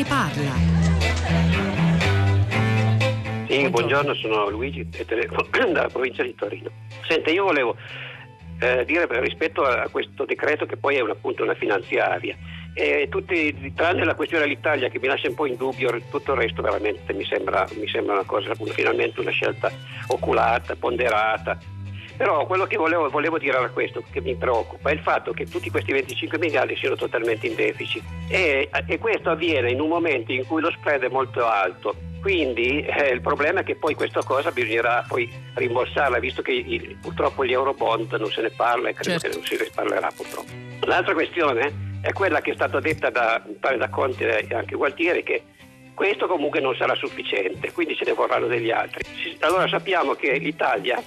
ne parla. Sì, buongiorno, sono Luigi e telefono dalla provincia di Torino. Senta, io volevo eh, dire rispetto a questo decreto che poi è un, appunto una finanziaria, e tutti, tranne la questione dell'Italia che mi lascia un po' in dubbio, tutto il resto veramente mi sembra, mi sembra una cosa, finalmente una scelta oculata, ponderata, però quello che volevo, volevo, dire era questo, che mi preoccupa, è il fatto che tutti questi 25 miliardi siano totalmente in deficit e, e questo avviene in un momento in cui lo spread è molto alto. Quindi eh, il problema è che poi questa cosa bisognerà poi rimborsarla, visto che il, purtroppo gli eurobond non se ne parla e credo certo. che non si risparmierà purtroppo. L'altra questione è quella che è stata detta da, da Conte e anche Gualtieri, che questo comunque non sarà sufficiente, quindi ce ne vorranno degli altri. Allora sappiamo che l'Italia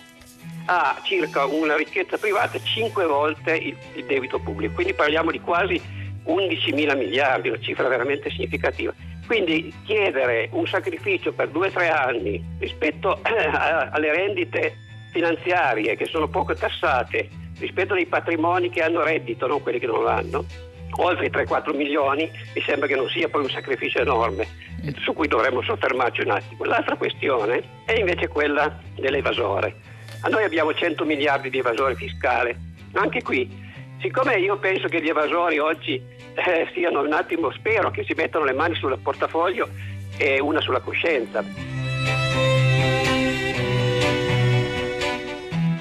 ha circa una ricchezza privata 5 volte il, il debito pubblico, quindi parliamo di quasi 11 mila miliardi, una cifra veramente significativa. Quindi chiedere un sacrificio per due o tre anni rispetto alle rendite finanziarie che sono poco tassate, rispetto ai patrimoni che hanno reddito, non quelli che non l'hanno, oltre i 3-4 milioni, mi sembra che non sia poi un sacrificio enorme su cui dovremmo soffermarci un attimo. L'altra questione è invece quella dell'evasore. A noi abbiamo 100 miliardi di evasore fiscale. Anche qui, siccome io penso che gli evasori oggi eh, siano un attimo, spero che si mettano le mani sul portafoglio e una sulla coscienza.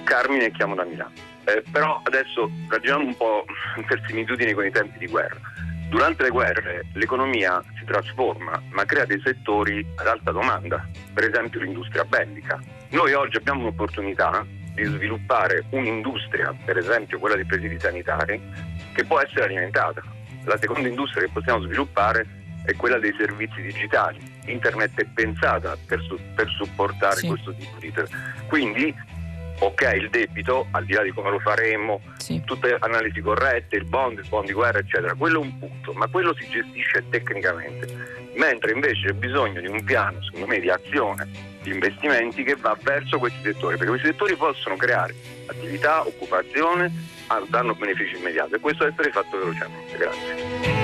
Carmine chiamo da Milano. Eh, però adesso ragioniamo un po' per similitudini con i tempi di guerra. Durante le guerre l'economia si trasforma, ma crea dei settori ad alta domanda, per esempio l'industria bellica noi oggi abbiamo un'opportunità di sviluppare un'industria, per esempio quella dei presidi sanitari, che può essere alimentata. La seconda industria che possiamo sviluppare è quella dei servizi digitali. Internet è pensata per, su- per supportare sì. questo tipo di... Quindi, ok, il debito, al di là di come lo faremo, sì. tutte le analisi corrette, il bond, il bond di guerra, eccetera, quello è un punto, ma quello si gestisce tecnicamente. Mentre invece c'è bisogno di un piano, secondo me, di azione di investimenti che va verso questi settori, perché questi settori possono creare attività, occupazione, danno benefici immediati e questo deve essere fatto velocemente. Grazie.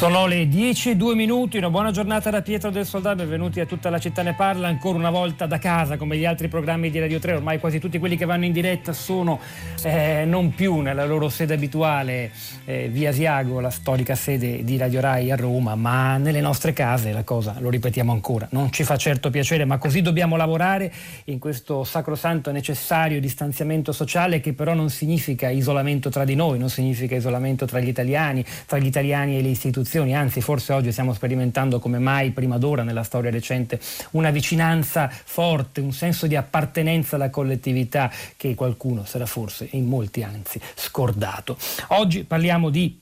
Sono le 10 e 2 minuti, una buona giornata da Pietro del Soldato, benvenuti a tutta la città ne parla, ancora una volta da casa come gli altri programmi di Radio 3, ormai quasi tutti quelli che vanno in diretta sono eh, non più nella loro sede abituale eh, via Asiago, la storica sede di Radio Rai a Roma, ma nelle nostre case la cosa, lo ripetiamo ancora, non ci fa certo piacere, ma così dobbiamo lavorare in questo sacrosanto necessario distanziamento sociale che però non significa isolamento tra di noi, non significa isolamento tra gli italiani, tra gli italiani e le istituzioni istituzioni, anzi forse oggi stiamo sperimentando come mai prima d'ora nella storia recente una vicinanza forte, un senso di appartenenza alla collettività che qualcuno sarà forse in molti anzi scordato. Oggi parliamo di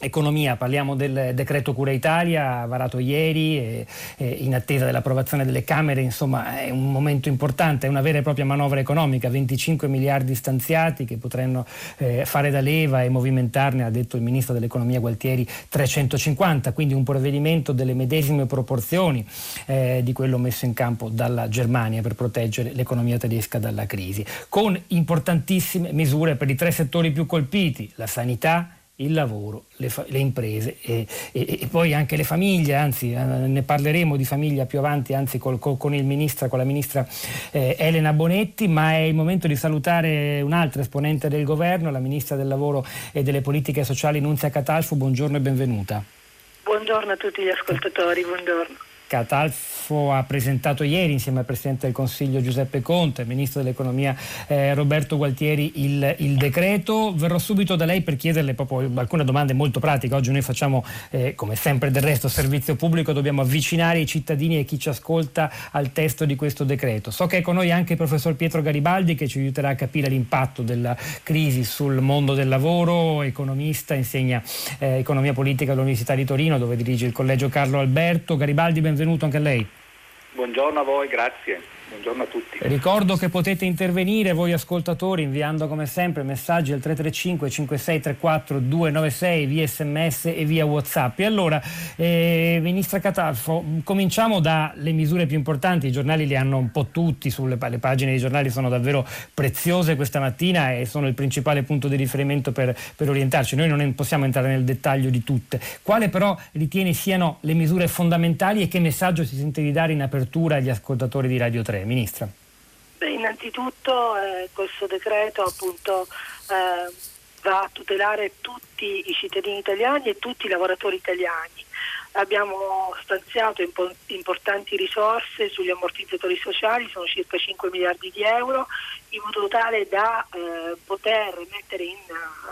Economia, parliamo del decreto Cura Italia varato ieri e, e in attesa dell'approvazione delle Camere, insomma è un momento importante, è una vera e propria manovra economica, 25 miliardi stanziati che potranno eh, fare da leva e movimentarne, ha detto il Ministro dell'Economia Gualtieri, 350, quindi un provvedimento delle medesime proporzioni eh, di quello messo in campo dalla Germania per proteggere l'economia tedesca dalla crisi, con importantissime misure per i tre settori più colpiti, la sanità, il lavoro, le, fa- le imprese e, e, e, poi anche le famiglie, anzi eh, ne parleremo di famiglia più avanti, anzi col, col, con, ministra, con, la ministra eh, Elena Bonetti, ma è il momento di salutare un'altra esponente del governo, la ministra del lavoro e delle politiche sociali Nunzia Catalfo, buongiorno e benvenuta. Buongiorno a tutti gli ascoltatori, buongiorno. Catalfo ha presentato ieri insieme al Presidente del Consiglio Giuseppe Conte, Ministro dell'Economia eh, Roberto Gualtieri il, il, decreto. Verrò subito da lei per chiederle proprio alcune domande molto pratiche. Oggi noi facciamo, eh, come sempre del resto, servizio pubblico, dobbiamo avvicinare i cittadini e chi ci ascolta al testo di questo decreto. So che è con noi anche il professor Pietro Garibaldi che ci aiuterà a capire l'impatto della crisi sul mondo del lavoro, economista, insegna eh, economia politica all'Università di Torino dove dirige il Collegio Carlo Alberto. Garibaldi, benvenuto anche a lei. Buongiorno a voi, grazie. Buongiorno a tutti. Ricordo che potete intervenire voi ascoltatori inviando come sempre messaggi al 335 5634 296 via sms e via whatsapp. E allora, eh, Ministra Catalfo, cominciamo dalle misure più importanti, i giornali li hanno un po' tutti, sulle, le pagine dei giornali sono davvero preziose questa mattina e sono il principale punto di riferimento per, per orientarci. Noi non possiamo entrare nel dettaglio di tutte. Quale però ritiene siano le misure fondamentali e che messaggio si sente di dare in apertura agli ascoltatori di Radio 3? Ministra. Beh, innanzitutto eh, questo decreto appunto eh, va a tutelare tutti i cittadini italiani e tutti i lavoratori italiani. Abbiamo stanziato impo- importanti risorse sugli ammortizzatori sociali, sono circa 5 miliardi di euro, in modo tale da eh, poter mettere in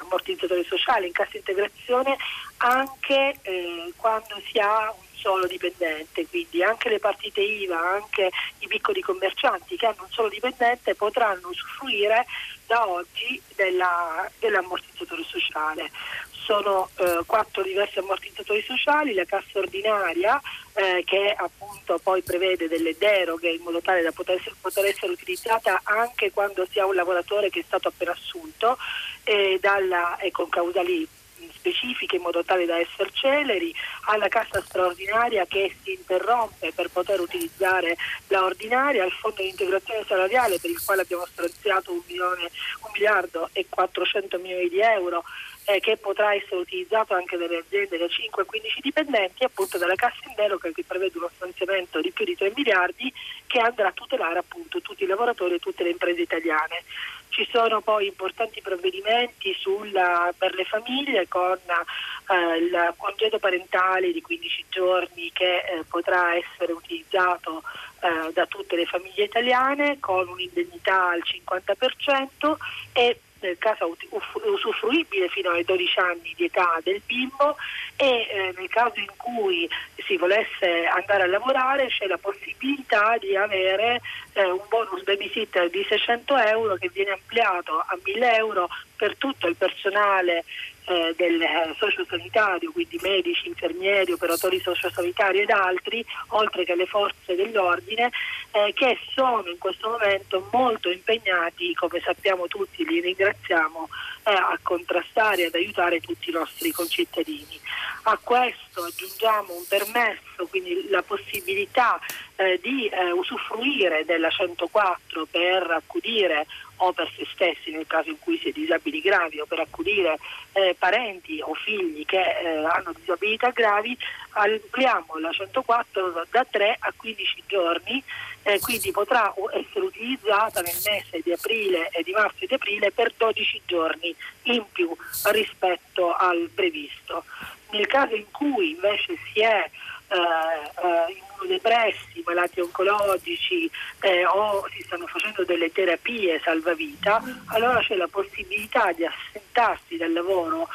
ammortizzatore sociale, in cassa integrazione, anche eh, quando si ha un solo dipendente, quindi anche le partite IVA, anche i piccoli commercianti che hanno un solo dipendente potranno usufruire da oggi della, dell'ammortizzatore sociale. Sono eh, quattro diversi ammortizzatori sociali, la cassa ordinaria eh, che appunto poi prevede delle deroghe in modo tale da poter, poter essere utilizzata anche quando si ha un lavoratore che è stato appena assunto e, dalla, e con causali specifiche in modo tale da essere celeri, alla cassa straordinaria che si interrompe per poter utilizzare la ordinaria, al fondo di integrazione salariale per il quale abbiamo stanziato un, milione, un miliardo e 400 milioni di euro eh, che potrà essere utilizzato anche dalle aziende da 5 a 15 dipendenti appunto dalla cassa in deroga che prevede uno stanziamento di più di 3 miliardi che andrà a tutelare appunto tutti i lavoratori e tutte le imprese italiane. Ci sono poi importanti provvedimenti sulla, per le famiglie con eh, il congedo parentale di 15 giorni che eh, potrà essere utilizzato eh, da tutte le famiglie italiane con un'indennità al 50% e nel caso usufruibile fino ai 12 anni di età del bimbo e eh, nel caso in cui si volesse andare a lavorare c'è la possibilità di avere eh, un bonus babysitter di 600 euro che viene ampliato a 1000 euro per tutto il personale eh, del eh, sociosanitario, quindi medici, infermieri, operatori sociosanitari ed altri, oltre che le forze dell'ordine, eh, che sono in questo momento molto impegnati, come sappiamo tutti, li ringraziamo, eh, a contrastare e ad aiutare tutti i nostri concittadini. A questo aggiungiamo un permesso, quindi la possibilità eh, di eh, usufruire della 104 per accudire o per se stessi nel caso in cui si è disabili gravi o per accudire eh, parenti o figli che eh, hanno disabilità gravi, ampliamo la 104 da 3 a 15 giorni, eh, quindi potrà essere utilizzata nel mese di aprile e di marzo e di aprile per 12 giorni in più rispetto al previsto. Nel caso in cui invece si è eh, eh, immunodepressi, malati oncologici eh, o si stanno facendo delle terapie salvavita, allora c'è la possibilità di assentarsi dal lavoro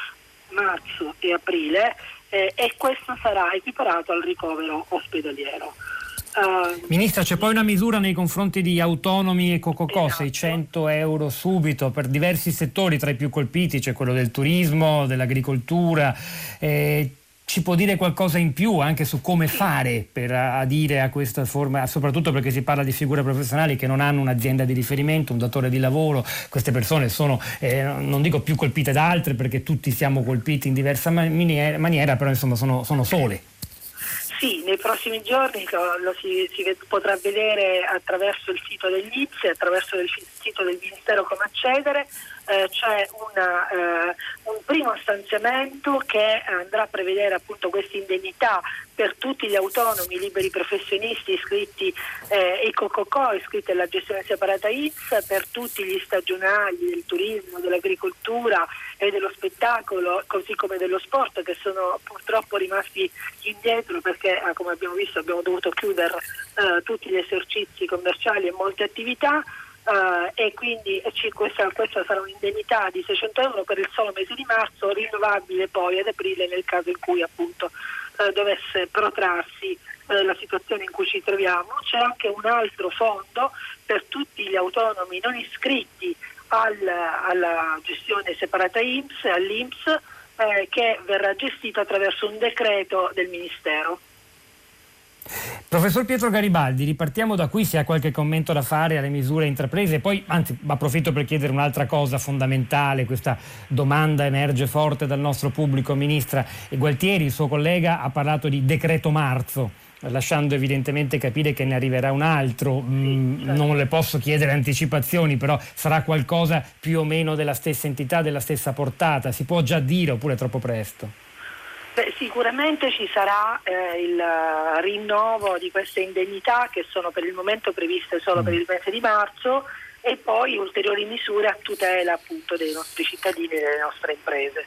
marzo e aprile eh, e questo sarà equiparato al ricovero ospedaliero. Uh, Ministra, c'è poi una misura nei confronti di autonomi e Cococò, esatto. 600 euro subito per diversi settori, tra i più colpiti c'è quello del turismo, dell'agricoltura. Eh, ci può dire qualcosa in più anche su come fare per adire a questa forma, soprattutto perché si parla di figure professionali che non hanno un'azienda di riferimento, un datore di lavoro, queste persone sono, eh, non dico più colpite da altre perché tutti siamo colpiti in diversa maniera, maniera però insomma sono, sono sole. Sì, nei prossimi giorni lo si, si, potrà vedere attraverso il sito dell'IPS attraverso il sito del Ministero come accedere eh, c'è una, eh, un primo stanziamento che andrà a prevedere appunto questa indennità per tutti gli autonomi, liberi professionisti iscritti eh, e Cococò iscritti alla gestione separata IPS, per tutti gli stagionali del turismo, dell'agricoltura e dello spettacolo, così come dello sport che sono purtroppo rimasti indietro perché eh, come abbiamo visto abbiamo dovuto chiudere eh, tutti gli esercizi commerciali e molte attività. Uh, e quindi c- questa, questa, sarà un'indennità di 600 euro per il solo mese di marzo, rinnovabile poi ad aprile nel caso in cui appunto uh, dovesse protrarsi uh, la situazione in cui ci troviamo. C'è anche un altro fondo per tutti gli autonomi non iscritti al, alla gestione separata IMSS, all'IMSS, che verrà gestito attraverso un decreto del Ministero. Professor Pietro Garibaldi, ripartiamo da qui se ha qualche commento da fare alle misure intraprese, poi anzi approfitto per chiedere un'altra cosa fondamentale, questa domanda emerge forte dal nostro pubblico, Ministra Gualtieri, il suo collega, ha parlato di decreto marzo lasciando evidentemente capire che ne arriverà un altro. Mm, certo. Non le posso chiedere anticipazioni, però sarà qualcosa più o meno della stessa entità, della stessa portata. Si può già dire oppure è troppo presto? Beh, sicuramente ci sarà eh, il rinnovo di queste indennità che sono per il momento previste solo mm. per il mese di marzo e poi ulteriori misure a tutela appunto dei nostri cittadini e delle nostre imprese.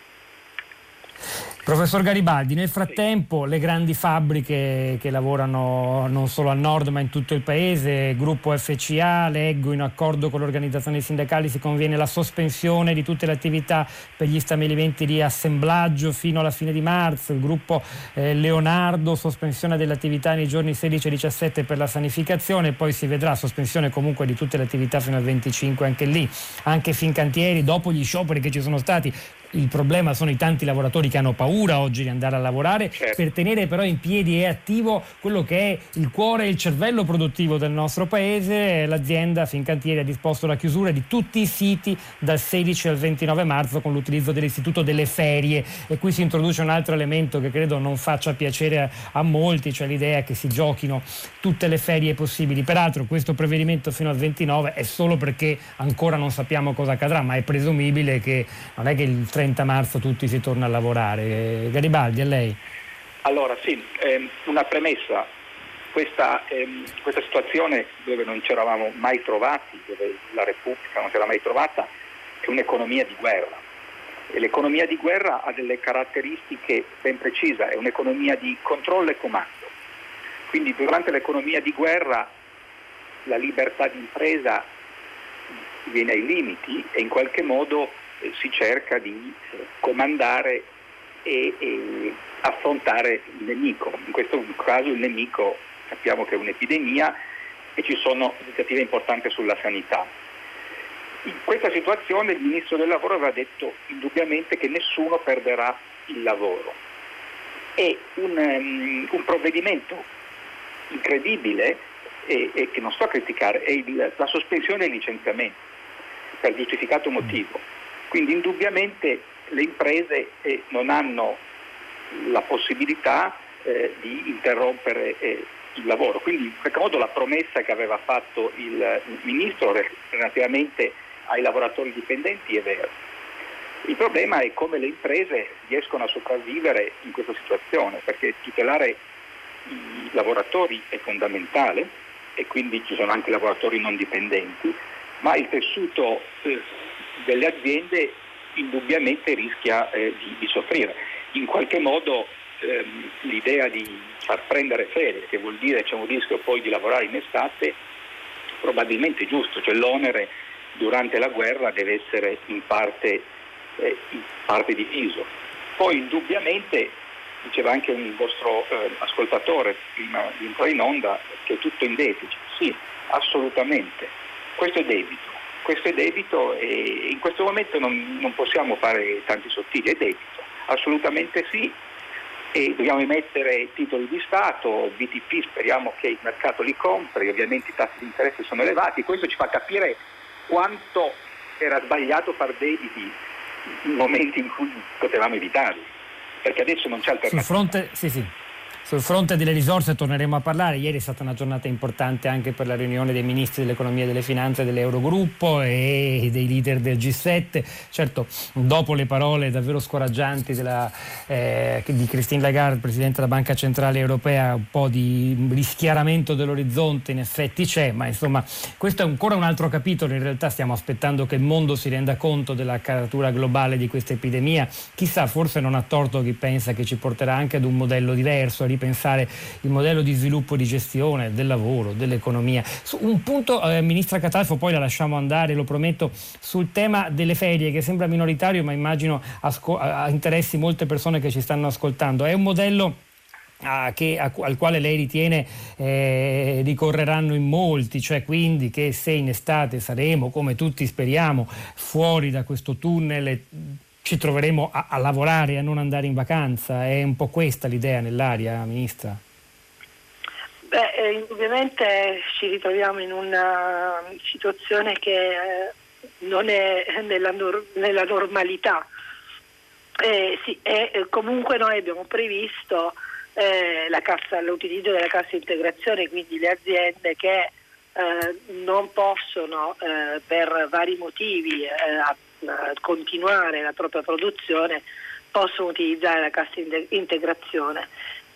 Professor Garibaldi, nel frattempo le grandi fabbriche che lavorano non solo al nord ma in tutto il paese, gruppo FCA, leggo in accordo con le organizzazioni sindacali si conviene la sospensione di tutte le attività per gli stabilimenti di assemblaggio fino alla fine di marzo, il gruppo eh, Leonardo sospensione delle attività nei giorni 16 e 17 per la sanificazione, poi si vedrà sospensione comunque di tutte le attività fino al 25 anche lì, anche Fincantieri dopo gli scioperi che ci sono stati il problema sono i tanti lavoratori che hanno paura oggi di andare a lavorare, certo. per tenere però in piedi e attivo quello che è il cuore e il cervello produttivo del nostro paese. L'azienda Fincantieri ha disposto la chiusura di tutti i siti dal 16 al 29 marzo con l'utilizzo dell'istituto delle ferie e qui si introduce un altro elemento che credo non faccia piacere a, a molti, cioè l'idea che si giochino tutte le ferie possibili. Peraltro questo prevedimento fino al 29 è solo perché ancora non sappiamo cosa accadrà, ma è presumibile che non è che il 30 marzo tutti si torna a lavorare. Garibaldi, a lei. Allora sì, ehm, una premessa. Questa, ehm, questa, situazione dove non ci eravamo mai trovati, dove la Repubblica non si era mai trovata, è un'economia di guerra. E l'economia di guerra ha delle caratteristiche ben precise, è un'economia di controllo e comando. Quindi durante l'economia di guerra la libertà di impresa viene ai limiti e in qualche modo si cerca di comandare e, e, affrontare il nemico. In questo caso il nemico sappiamo che è un'epidemia e ci sono iniziative importanti sulla sanità. In questa situazione il Ministro del Lavoro aveva detto indubbiamente che nessuno perderà il lavoro. È un, um, un provvedimento incredibile e, e, che non sto a criticare, è il, la sospensione dei licenziamenti per giustificato motivo. Quindi indubbiamente le imprese eh, non hanno la possibilità eh, di interrompere eh, il lavoro. Quindi in qualche modo la promessa che aveva fatto il Ministro relativamente ai lavoratori dipendenti è vera. Il problema è come le imprese riescono a sopravvivere in questa situazione, perché tutelare i lavoratori è fondamentale e quindi ci sono anche lavoratori non dipendenti, ma il tessuto eh, delle aziende indubbiamente rischia eh, di, di, soffrire. In qualche modo ehm, l'idea di far prendere ferie, che vuol dire c'è un rischio poi di lavorare in estate, probabilmente è giusto, cioè l'onere durante la guerra deve essere in parte, eh, in parte diviso. Poi indubbiamente, diceva anche un vostro eh, ascoltatore prima di entrare in onda, che è tutto in deficit. Sì, assolutamente. Questo è debito questo è debito e in questo momento non, non possiamo fare tanti sottili, è debito, assolutamente sì, e dobbiamo emettere titoli di Stato, BTP speriamo che il mercato li compri, ovviamente i tassi di interesse sono elevati, questo ci fa capire quanto era sbagliato far debiti in momenti in cui potevamo evitarli, perché adesso non c'è alternativa. Sul fronte, sì, sì. Sul fronte delle risorse torneremo a parlare, ieri è stata una giornata importante anche per la riunione dei ministri dell'economia e delle finanze dell'Eurogruppo e dei leader del G7, certo dopo le parole davvero scoraggianti della, eh, di Christine Lagarde, Presidente della Banca Centrale Europea, un po' di rischiaramento dell'orizzonte in effetti c'è, ma insomma questo è ancora un altro capitolo, in realtà stiamo aspettando che il mondo si renda conto della caratura globale di questa epidemia, chissà forse non ha torto chi pensa che ci porterà anche ad un modello diverso, ripensare il modello di sviluppo di gestione del lavoro, dell'economia. Un punto, eh, Ministra Catalfo, poi la lasciamo andare, lo prometto, sul tema delle ferie che sembra minoritario ma immagino asco- interessi molte persone che ci stanno ascoltando. È un modello Ah, che, a, al quale lei ritiene eh, ricorreranno in molti, cioè quindi che se in estate saremo, come tutti speriamo, fuori da questo tunnel ci troveremo a, a lavorare e a non andare in vacanza? È un po' questa l'idea nell'aria, Ministra? Beh, eh, indubbiamente ci ritroviamo in una situazione che eh, non è nella, nella normalità. Eh, sì, e comunque noi abbiamo previsto eh, cassa, l'utilizzo della cassa integrazione, quindi le aziende che eh, non possono eh, per vari motivi eh, continuare la propria produzione possono utilizzare la cassa integrazione.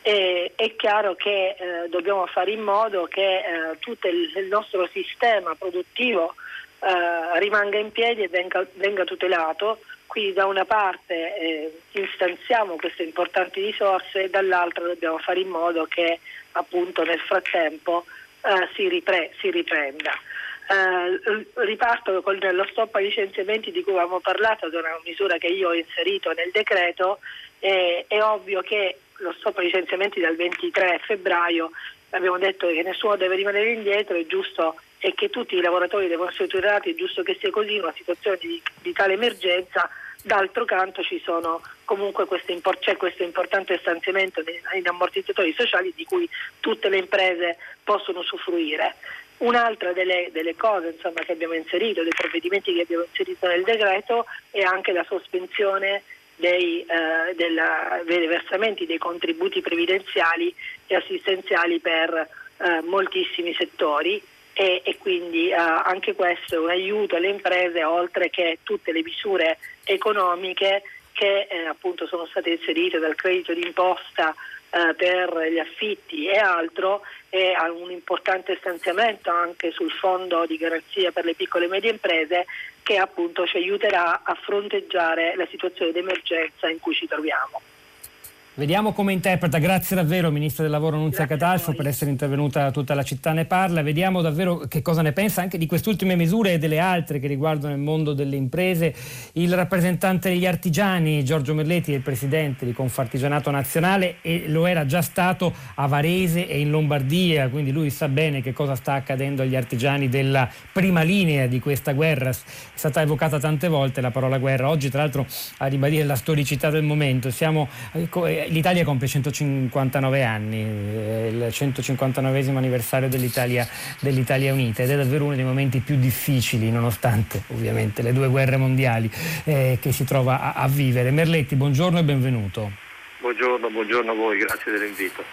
E, è chiaro che eh, dobbiamo fare in modo che eh, tutto il, il, nostro sistema produttivo eh, rimanga in piedi e venga, venga, tutelato. Quindi da una parte eh, instanziamo queste importanti risorse e dall'altra dobbiamo fare in modo che appunto nel frattempo eh, si, ripre- si, riprenda. Eh, riparto con lo stop ai licenziamenti di cui avevamo parlato, è una misura che io ho inserito nel decreto, è ovvio che lo stop ai licenziamenti dal 23 febbraio abbiamo detto che nessuno deve rimanere indietro, è giusto e che tutti i lavoratori devono essere tutelati, è giusto che sia così in una situazione di, di tale emergenza. D'altro canto queste, c'è questo importante stanziamento in ammortizzatori sociali di cui tutte le imprese possono usufruire. Un'altra delle, delle cose insomma, che abbiamo inserito, dei provvedimenti che abbiamo inserito nel decreto è anche la sospensione dei, eh, della, dei versamenti dei contributi previdenziali e assistenziali per eh, moltissimi settori e, e quindi eh, anche questo è un aiuto alle imprese oltre che tutte le misure economiche che eh, appunto sono state inserite dal credito d'imposta eh, per gli affitti e altro e un importante stanziamento anche sul fondo di garanzia per le piccole e medie imprese che appunto ci aiuterà a fronteggiare la situazione d'emergenza in cui ci troviamo. Vediamo come interpreta, grazie davvero Ministro del Lavoro Nunzia Catalfo per essere intervenuta tutta la città ne parla, vediamo davvero che cosa ne pensa anche di queste ultime misure e delle altre che riguardano il mondo delle imprese. Il rappresentante degli artigiani Giorgio Merletti è il presidente di Confartigianato Nazionale e lo era già stato a Varese e in Lombardia, quindi lui sa bene che cosa sta accadendo agli artigiani della prima linea di questa guerra. È stata evocata tante volte la parola guerra, oggi tra l'altro a ribadire la storicità del momento. Siamo, ecco, l'Italia compie 159 anni, il 159 anniversario dell'Italia, dell'Italia, Unita ed è davvero uno dei momenti più difficili, nonostante ovviamente le due guerre mondiali eh, che si trova a, a vivere. Merletti, buongiorno e benvenuto. Buongiorno, buongiorno, a voi, grazie dell'invito.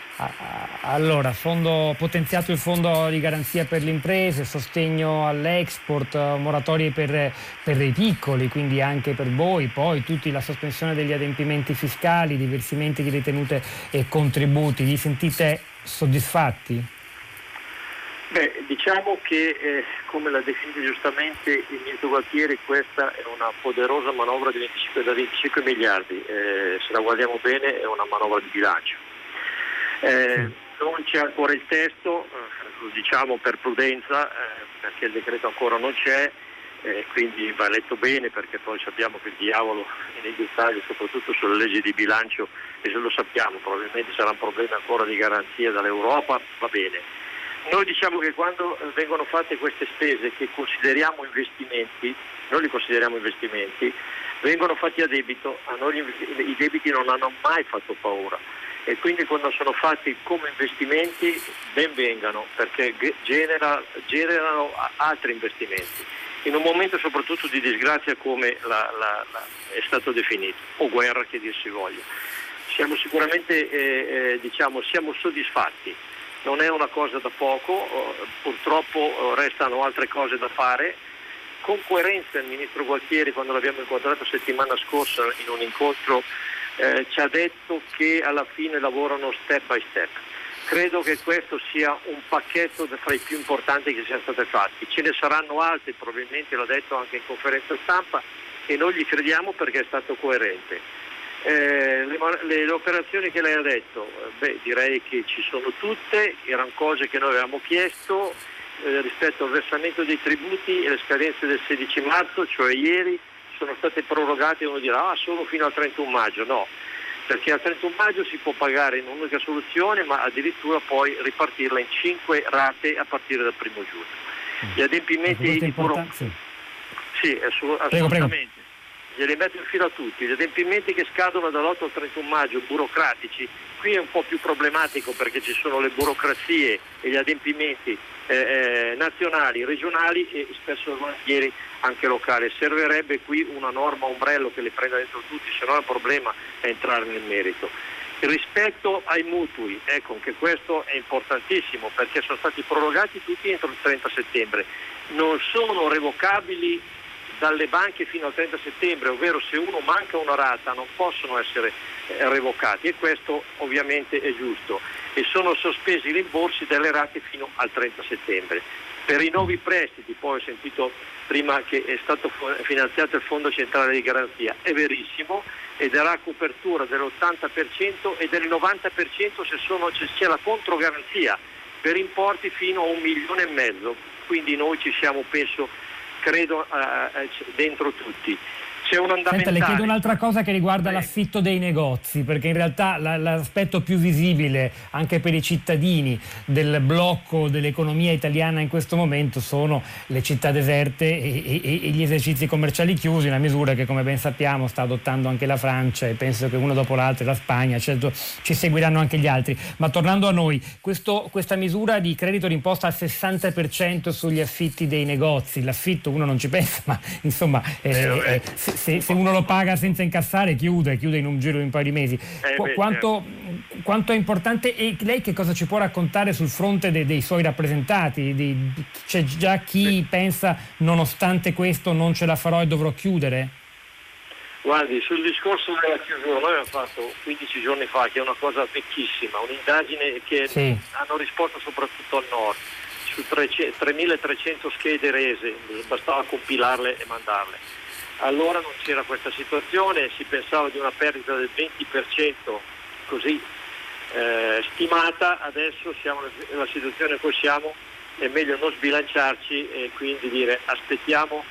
Allora, fondo, potenziato il fondo di garanzia per le imprese, sostegno all'export, moratorie per, per, i piccoli, quindi anche per voi, poi tutti la sospensione degli adempimenti fiscali, diversimenti di ritenute e contributi. Vi sentite soddisfatti? Beh, diciamo che eh, come l'ha definito giustamente il ministro Gualtieri, questa è una poderosa manovra di 25, da 25 miliardi, eh, se la guardiamo bene è una manovra di bilancio. Eh, non c'è ancora il testo, eh, lo diciamo per prudenza, eh, perché il decreto ancora non c'è, eh, quindi va letto bene perché poi sappiamo che il diavolo è nei dettagli, soprattutto sulle leggi di bilancio, e se lo sappiamo probabilmente sarà un problema ancora di garanzia dall'Europa, va bene noi diciamo che quando vengono fatte queste spese che consideriamo investimenti, noi li consideriamo investimenti, vengono fatti a debito, a noi i debiti non hanno mai fatto paura e quindi quando sono fatti come investimenti ben vengano perché genera, generano altri investimenti in un momento soprattutto di disgrazia come la, la, la, è stato definito o guerra che dir si voglia. Siamo sicuramente eh, eh, diciamo, siamo soddisfatti non è una cosa da poco, eh, purtroppo eh, restano altre cose da fare. Con coerenza il Ministro Gualtieri quando l'abbiamo incontrato settimana scorsa in un incontro eh, ci ha detto che alla fine lavorano step by step. Credo che questo sia un pacchetto fra i più importanti che siano stati fatti. Ce ne saranno altri, probabilmente l'ha detto anche in conferenza stampa, e noi gli crediamo perché è stato coerente. Eh, le, le, le, operazioni che lei ha detto, eh, beh, direi che ci sono tutte, erano cose che noi avevamo chiesto eh, rispetto al versamento dei tributi e le scadenze del 16 marzo, cioè ieri, sono state prorogate e uno dirà ah, solo fino al 31 maggio, no, perché al 31 maggio si può pagare in un'unica soluzione ma addirittura poi ripartirla in 5 rate a partire dal primo giugno. Gli adempimenti di puro... Sì, sì assolutamente. Prego, prego. Glieli metto in fila tutti, gli adempimenti che scadono dall'8 al 31 maggio, burocratici, qui è un po' più problematico perché ci sono le burocrazie e gli adempimenti eh, eh, nazionali, regionali e spesso volentieri anche locali. Servirebbe qui una norma ombrello che le prenda dentro tutti, se no è un problema entrare nel merito. Rispetto ai mutui, ecco anche questo è importantissimo perché sono stati prorogati tutti entro il 30 settembre, non sono revocabili dalle banche fino al 30 settembre, ovvero se uno manca una rata non possono essere eh, revocati e questo ovviamente è giusto e sono sospesi i rimborsi delle rate fino al 30 settembre. Per i nuovi prestiti, poi ho sentito prima che è stato finanziato il Fondo Centrale di Garanzia, è verissimo e darà copertura dell'80% e del 90% se, sono, se c'è la controgaranzia per importi fino a un milione e mezzo, quindi noi ci siamo penso credo eh, eh dentro tutti. C'è un Senta, le chiedo un'altra cosa che riguarda l'affitto dei negozi, perché in realtà l'aspetto più visibile anche per i cittadini del blocco dell'economia italiana in questo momento sono le città deserte e, e, e gli esercizi commerciali chiusi, una misura che come ben sappiamo sta adottando anche la Francia e penso che uno dopo l'altro la Spagna, certo ci seguiranno anche gli altri. Ma tornando a noi, questo, questa misura di credito d'imposta al 60% sugli affitti dei negozi, l'affitto uno non ci pensa, ma insomma... Eh, eh, se, se, uno lo paga senza incassare chiude, chiude in un giro di un paio di mesi. Eh, Qu- quanto, certo. quanto, è importante e lei che cosa ci può raccontare sul fronte de, dei suoi rappresentati? Di, c'è già chi pensa nonostante questo non ce la farò e dovrò chiudere? Guardi, sul discorso della chiusura, noi abbiamo fatto 15 giorni fa, che è una cosa vecchissima, un'indagine che sì. hanno risposto soprattutto al nord, su 3.300 schede rese, bastava compilarle e mandarle allora non c'era questa situazione, si pensava di una perdita del 20% così eh, stimata, adesso siamo nella situazione in cui siamo, è meglio non sbilanciarci e quindi dire aspettiamo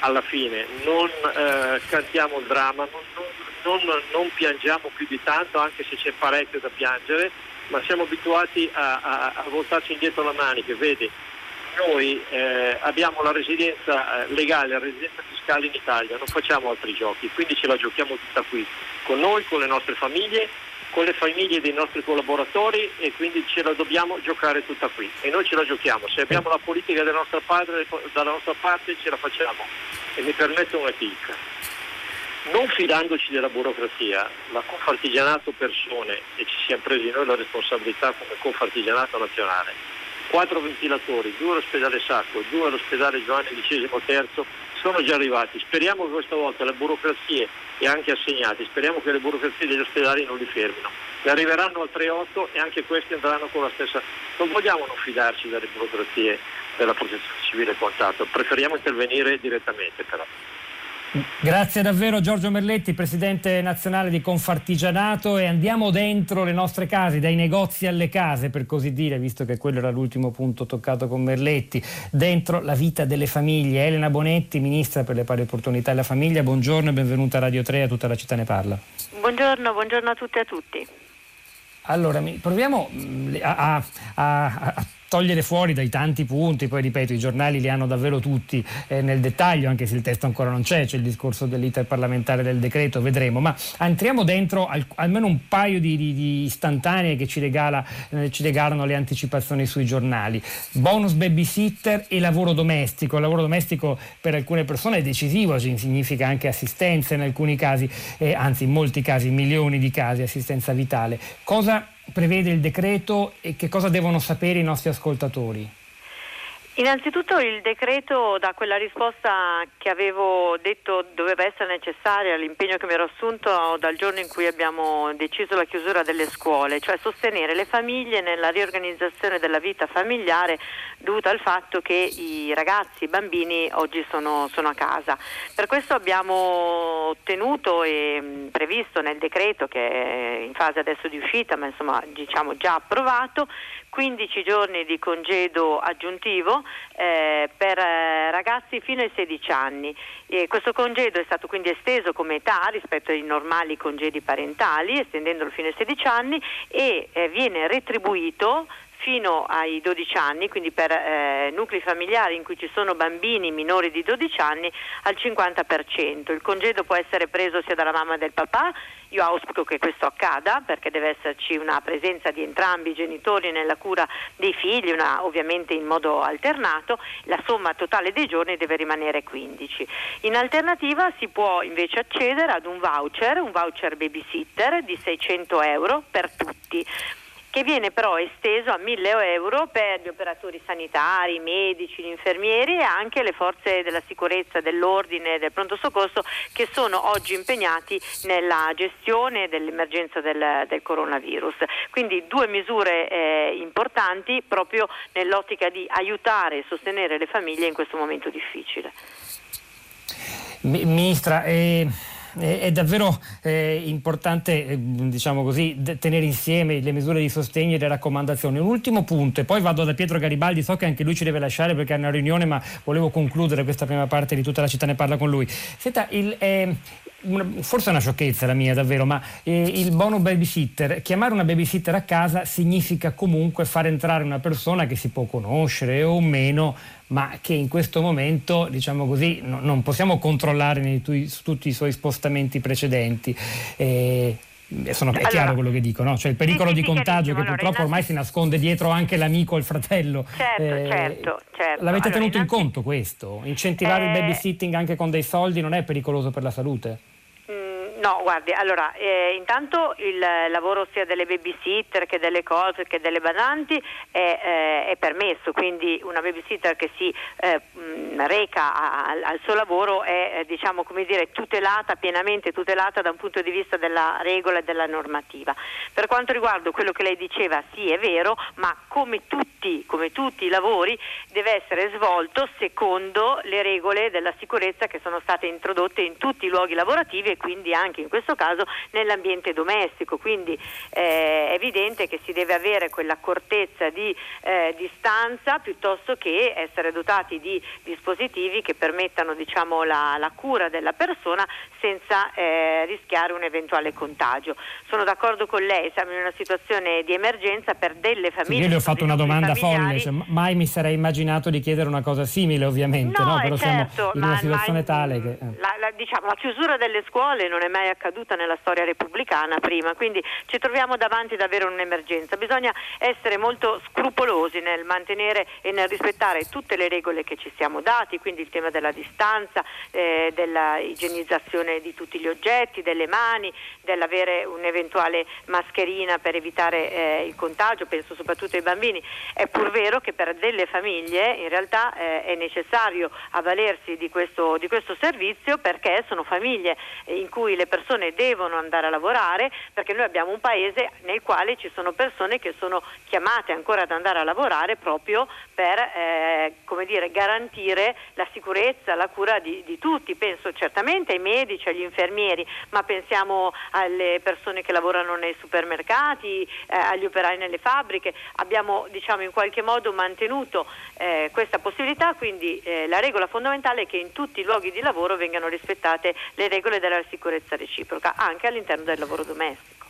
alla fine, non eh, cantiamo il dramma, non, non, non, piangiamo più di tanto anche se c'è parecchio da piangere, ma siamo abituati a, a, a voltarci indietro la manica, vedi? Noi eh, abbiamo la residenza eh, legale, la residenza fiscale in Italia, non facciamo altri giochi, quindi ce la giochiamo tutta qui, con noi, con le nostre famiglie, con le famiglie dei nostri collaboratori e quindi ce la dobbiamo giocare tutta qui e noi ce la giochiamo, se abbiamo la politica della nostra, padre, dalla nostra parte ce la facciamo e mi permetto una chicca. Non fidandoci della burocrazia, la Confartigianato persone e ci siamo presi noi la responsabilità come Confartigianato nazionale, quattro ventilatori, due all'ospedale Sacco, due all'ospedale Giovanni XIII sono già arrivati. Speriamo che questa volta le burocrazie e anche assegnati, speriamo che le burocrazie degli ospedali non li fermino. Ne arriveranno al 3-8 e anche questi andranno con la stessa. Non vogliamo non fidarci dalle burocrazie della protezione civile quant'altro, preferiamo intervenire direttamente però. Grazie davvero Giorgio Merletti, presidente nazionale di Confartigianato e andiamo dentro le nostre case, dai negozi alle case per così dire, visto che quello era l'ultimo punto toccato con Merletti, dentro la vita delle famiglie. Elena Bonetti, ministra per le pari opportunità e la famiglia, buongiorno e benvenuta a Radio 3, a tutta la città ne parla. Buongiorno, buongiorno a tutte e a tutti. Allora, proviamo mm, a, a, a, a togliere fuori dai tanti punti, poi ripeto i giornali li hanno davvero tutti eh, nel dettaglio, anche se il testo ancora non c'è, c'è il discorso dell'iter parlamentare del decreto, vedremo, ma entriamo dentro al, almeno un paio di, di, di istantanee che ci, regala, eh, ci, regalano le anticipazioni sui giornali. Bonus babysitter e lavoro domestico. Il lavoro domestico per alcune persone è decisivo, significa anche assistenza in alcuni casi, eh, anzi in molti casi, milioni di casi, assistenza vitale. Cosa prevede il decreto e che cosa devono sapere i nostri ascoltatori? Innanzitutto il decreto dà quella risposta che avevo detto doveva essere necessaria all'impegno che mi ero assunto dal giorno in cui abbiamo deciso la chiusura delle scuole, cioè sostenere le famiglie nella riorganizzazione della vita familiare dovuta al fatto che i ragazzi, i bambini oggi sono, sono a casa. Per questo abbiamo ottenuto e previsto nel decreto che è in fase adesso di uscita, ma insomma diciamo già approvato, 15 giorni di congedo aggiuntivo eh, per eh, ragazzi fino ai 16 anni. E questo congedo è stato quindi esteso come età rispetto ai normali congedi parentali, estendendolo fino ai 16 anni e eh, viene retribuito fino ai 12 anni, quindi per eh, nuclei familiari in cui ci sono bambini minori di 12 anni al 50%. Il congedo può essere preso sia dalla mamma che del papà. Io auspico che questo accada perché deve esserci una presenza di entrambi i genitori nella cura dei figli, una, ovviamente in modo alternato. La somma totale dei giorni deve rimanere 15. In alternativa si può invece accedere ad un voucher, un voucher babysitter di 600 euro per tutti che viene però esteso a 1000 euro per gli operatori sanitari, i medici, gli infermieri e anche le forze della sicurezza, dell'ordine del pronto soccorso che sono oggi impegnati nella gestione dell'emergenza del, del coronavirus. Quindi due misure eh, importanti proprio nell'ottica di aiutare e sostenere le famiglie in questo momento difficile. Ministra, eh è davvero eh, importante eh, diciamo così, tenere insieme le misure di sostegno e le raccomandazioni. Un ultimo punto e poi vado da Pietro Garibaldi, so che anche lui ci deve lasciare perché ha una riunione ma volevo concludere questa prima parte di tutta la città ne parla con lui. Senta, il, eh, una, forse è una sciocchezza la mia davvero, ma eh, il bono babysitter, chiamare una babysitter a casa significa comunque far entrare una persona che si può conoscere o meno, ma che in questo momento, diciamo così, no, non possiamo controllare tui, tutti i suoi spostamenti precedenti. Eh, sono, è allora, chiaro quello che dico, no? Cioè il pericolo sì, di sì, contagio che allora, purtroppo ormai si nasconde dietro anche l'amico o il fratello. Certo, eh, certo, certo. L'avete allora, tenuto in conto questo? Incentivare eh, il babysitting anche con dei soldi non è pericoloso per la salute? No, guardi, allora, eh, intanto il lavoro sia delle babysitter che delle cose che delle badanti è, eh, è permesso, quindi una babysitter che si eh, reca a, al suo lavoro è eh, diciamo, come dire, tutelata, pienamente tutelata da un punto di vista della regola e della normativa. Per quanto riguarda quello che lei diceva, sì è vero, ma come tutti, come tutti i lavori deve essere svolto secondo le regole della sicurezza che sono state introdotte in tutti i luoghi lavorativi e quindi anche anche in questo caso nell'ambiente domestico, quindi eh, è evidente che si deve avere quell'accortezza di eh, distanza piuttosto che essere dotati di dispositivi che permettano diciamo, la, la, cura della persona senza eh, rischiare un eventuale contagio. Sono d'accordo con lei, siamo in una situazione di emergenza per delle famiglie. Sì, io le ho fatto una domanda folle, cioè, mai mi sarei immaginato di chiedere una cosa simile ovviamente, no, no? però certo, siamo in una situazione ma, tale che... Eh. La, la, diciamo, la chiusura delle scuole non è mai accaduta nella storia repubblicana prima, quindi ci troviamo davanti davvero un'emergenza. Bisogna essere molto scrupolosi nel mantenere e nel rispettare tutte le regole che ci siamo dati, quindi il tema della distanza, eh, della igienizzazione di tutti gli oggetti, delle mani, dell'avere un'eventuale mascherina per evitare eh, il contagio, penso soprattutto ai bambini. È pur vero che per delle famiglie in realtà eh, è necessario avvalersi di questo, di questo servizio perché sono famiglie in cui le persone devono andare a lavorare perché noi abbiamo un paese nel quale ci sono persone che sono chiamate ancora ad andare a lavorare proprio per eh, dire, garantire la sicurezza, la cura di, di, tutti. Penso certamente ai medici, agli infermieri, ma pensiamo alle persone che lavorano nei supermercati, eh, agli operai nelle fabbriche. Abbiamo diciamo, in qualche modo mantenuto eh, questa possibilità, quindi eh, la regola fondamentale è che in tutti i luoghi di lavoro vengano rispettate le regole della sicurezza reciproca, anche all'interno del lavoro domestico.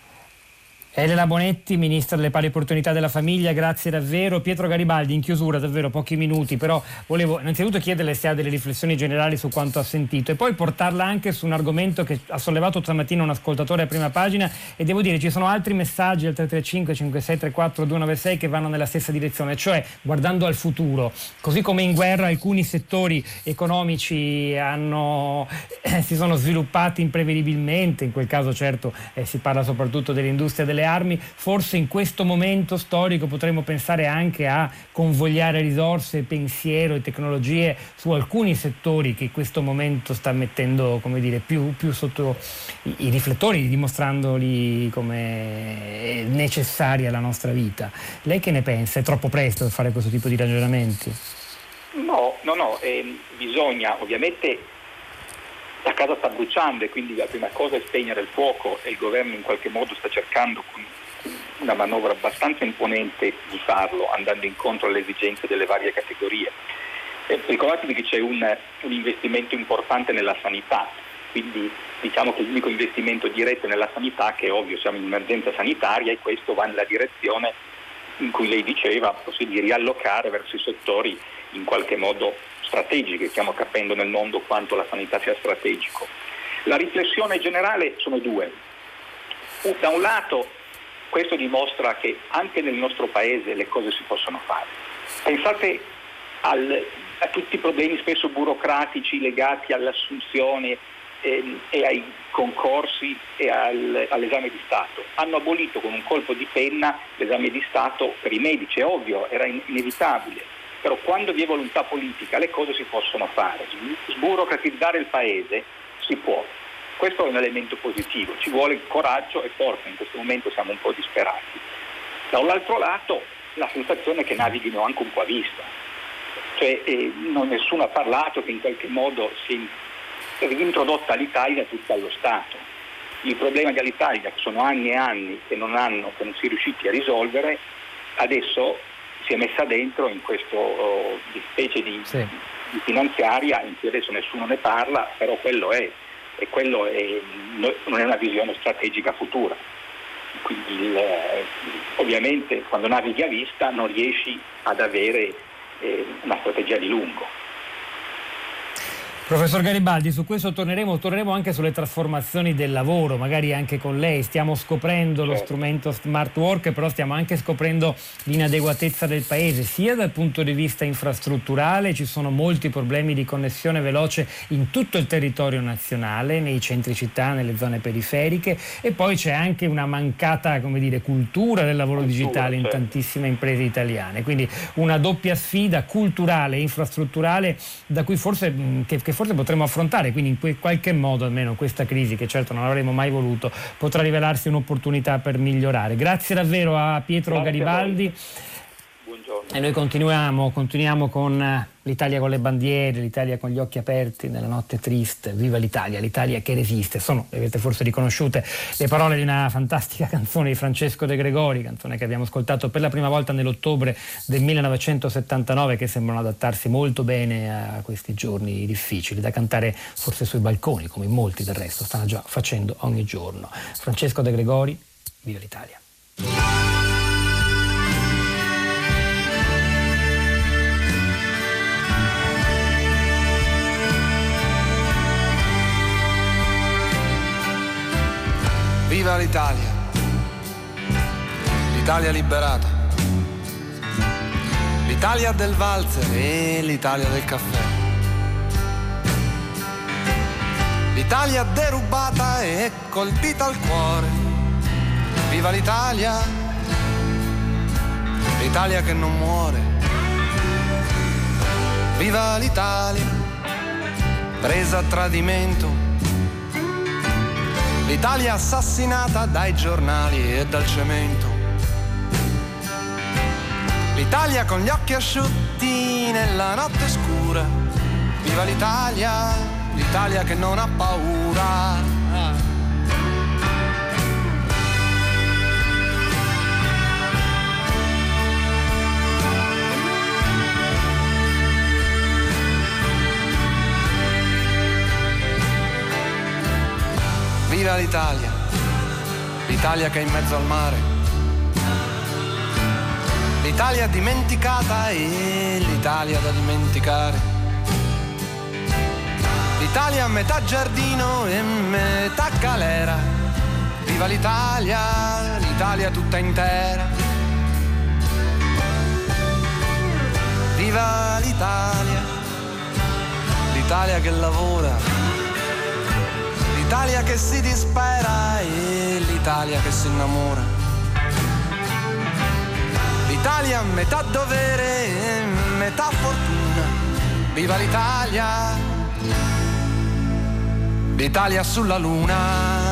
Elena Bonetti, Ministra delle Pari Opportunità della Famiglia, grazie davvero. Pietro Garibaldi, in chiusura, davvero pochi minuti, però volevo innanzitutto chiederle se ha delle riflessioni generali su quanto ha sentito e poi portarla anche su un argomento che ha sollevato stamattina un ascoltatore a prima pagina e devo dire ci sono altri messaggi al 335 5634 296 che vanno nella stessa direzione, cioè guardando al futuro, così come in guerra alcuni settori economici hanno, eh, si sono sviluppati imprevedibilmente, in quel caso certo eh, si parla soprattutto dell'industria delle delle armi, forse in questo momento storico potremmo pensare anche a convogliare risorse, pensiero e tecnologie su alcuni settori che in questo momento sta mettendo dire, più, più, sotto i, i riflettori, dimostrandoli come necessari alla nostra vita. Lei che ne pensa? È troppo presto per fare questo tipo di ragionamenti? No, no, no, eh, bisogna ovviamente la casa sta bruciando e quindi la prima cosa è spegnere il fuoco e il governo in qualche modo sta cercando con una manovra abbastanza imponente di farlo, andando incontro alle esigenze delle varie categorie. Eh, ricordatevi che c'è un, un investimento importante nella sanità, quindi diciamo che l'unico investimento diretto nella sanità, che è ovvio siamo in emergenza sanitaria e questo va nella direzione in cui lei diceva di riallocare verso i settori in qualche modo strategici, stiamo capendo nel mondo quanto la sanità sia strategico. La riflessione generale sono due. Da un lato questo dimostra che anche nel nostro paese le cose si possono fare. Pensate al, a tutti i problemi spesso burocratici legati all'assunzione eh, e ai concorsi e al, all'esame di Stato. Hanno abolito con un colpo di penna l'esame di Stato per i medici, è ovvio, era inevitabile, però quando vi è volontà politica le cose si possono fare. Sburocratizzare il Paese si può. Questo è un elemento positivo, ci vuole coraggio e forza, in questo momento siamo un po' disperati. Da un altro lato la sensazione è che navighino anche un po' a vista, cioè eh, non, nessuno ha parlato che in qualche modo si è reintrodotta l'Italia tutta allo Stato. Il problema dell'Italia, che sono anni e anni che non, hanno, che non si è riusciti a risolvere, adesso si è messa dentro in questa oh, specie di, sì. di, finanziaria in cui adesso nessuno ne parla, però quello è, e quello è, non è una visione strategica futura. Quindi il, ovviamente quando navighi a vista non riesci ad avere eh, una strategia di lungo. Professor Garibaldi, su questo torneremo, torneremo anche sulle trasformazioni del lavoro, magari anche con lei. Stiamo scoprendo lo certo. strumento smart work, però stiamo anche scoprendo l'inadeguatezza del paese, sia dal punto di vista infrastrutturale, ci sono molti problemi di connessione veloce in tutto il territorio nazionale, nei centri città, nelle zone periferiche, e poi c'è anche una mancata dire, cultura del lavoro digitale in certo. tantissime imprese italiane. Quindi una doppia sfida culturale e infrastrutturale da cui forse, che, che forse potremo affrontare, quindi in qualche modo almeno questa crisi, che certo non avremmo mai voluto, potrà rivelarsi un'opportunità per migliorare. Grazie davvero a Pietro Grazie Garibaldi. A buongiorno. E noi continuiamo, continuiamo con eh, l'Italia con le bandiere, l'Italia con gli occhi aperti nella notte triste. Viva l'Italia, l'Italia che resiste. Sono, avete forse riconosciute, le parole di una fantastica canzone di Francesco De Gregori, canzone che abbiamo ascoltato per la prima volta nell'ottobre del 1979, che sembrano adattarsi molto bene a questi giorni difficili, da cantare forse sui balconi, come molti del resto stanno già facendo ogni giorno. Francesco De Gregori, viva l'Italia. Viva l'Italia! L'Italia liberata. L'Italia del valzer e l'Italia del caffè. L'Italia derubata e colpita al cuore. Viva l'Italia! L'Italia che non muore. Viva l'Italia! Presa a tradimento l'Italia assassinata dai giornali e dal cemento. L'Italia con gli occhi asciutti nella notte scura. Viva l'Italia, l'Italia che non ha paura. Viva l'Italia, l'Italia che è in mezzo al mare, l'Italia dimenticata e l'Italia da dimenticare, l'Italia a metà giardino e metà galera, viva l'Italia, l'Italia tutta intera. Viva l'Italia, l'Italia che lavora l'Italia che si dispera e l'Italia che si innamora. L'Italia metà dovere e metà fortuna. Viva l'Italia! L'Italia sulla luna.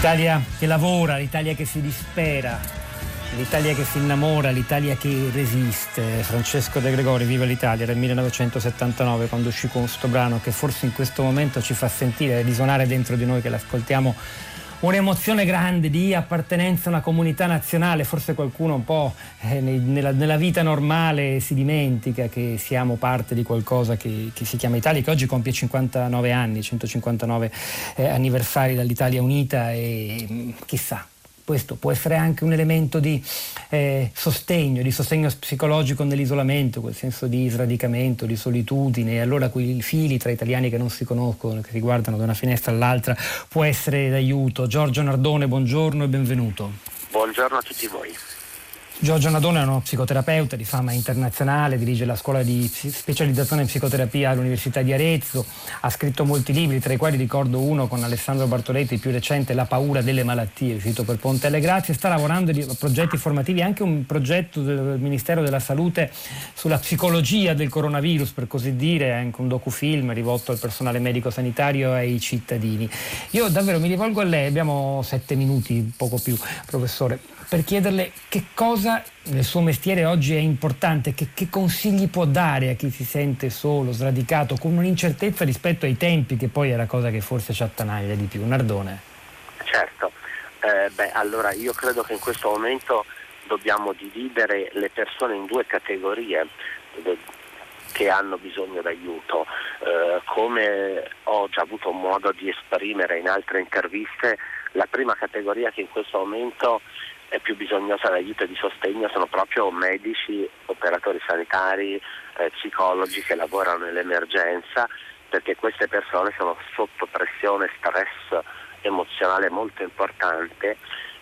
L'Italia che lavora, l'Italia che si dispera, l'Italia che si innamora, l'Italia che resiste. Francesco De Gregori, Viva l'Italia, il 1979 quando uscì con questo brano che forse in questo momento ci fa sentire, risuonare dentro di noi che l'ascoltiamo un'emozione grande di appartenenza a una comunità nazionale, forse qualcuno un po' eh, nella, nella, vita normale si dimentica che siamo parte di qualcosa che, che, si chiama Italia, che oggi compie 59 anni, 159 eh, anniversari dall'Italia unita e mm, chissà, questo può essere anche un elemento di eh, sostegno, di sostegno psicologico nell'isolamento, quel senso di sradicamento, di solitudine, e allora quei fili tra italiani che non si conoscono, che si guardano da una finestra all'altra, può essere d'aiuto. Giorgio Nardone, buongiorno e benvenuto. Buongiorno a tutti voi. Giorgio Nadone è uno psicoterapeuta di fama internazionale, dirige la scuola di specializzazione in psicoterapia all'Università di Arezzo, ha scritto molti libri, tra i quali ricordo uno con Alessandro Bartoletti, il più recente La paura delle malattie, uscito per Ponte alle Grazie, sta lavorando a progetti formativi, anche un progetto del Ministero della Salute sulla psicologia del coronavirus, per così dire, anche un docufilm rivolto al personale medico-sanitario e ai cittadini. Io davvero mi rivolgo a lei, abbiamo sette minuti, poco più, professore per chiederle che cosa nel suo mestiere oggi è importante, che, che, consigli può dare a chi si sente solo, sradicato, con un'incertezza rispetto ai tempi, che poi è la cosa che forse ci attanaglia di più. Nardone. Certo, eh, beh, allora io credo che in questo momento dobbiamo dividere le persone in due categorie che hanno bisogno d'aiuto. Eh, come ho già avuto modo di esprimere in altre interviste, la prima categoria che in questo momento è più bisognosa d'aiuto e di sostegno sono proprio medici, operatori sanitari, eh, psicologi che lavorano nell'emergenza perché queste persone sono sotto pressione, stress emozionale molto importante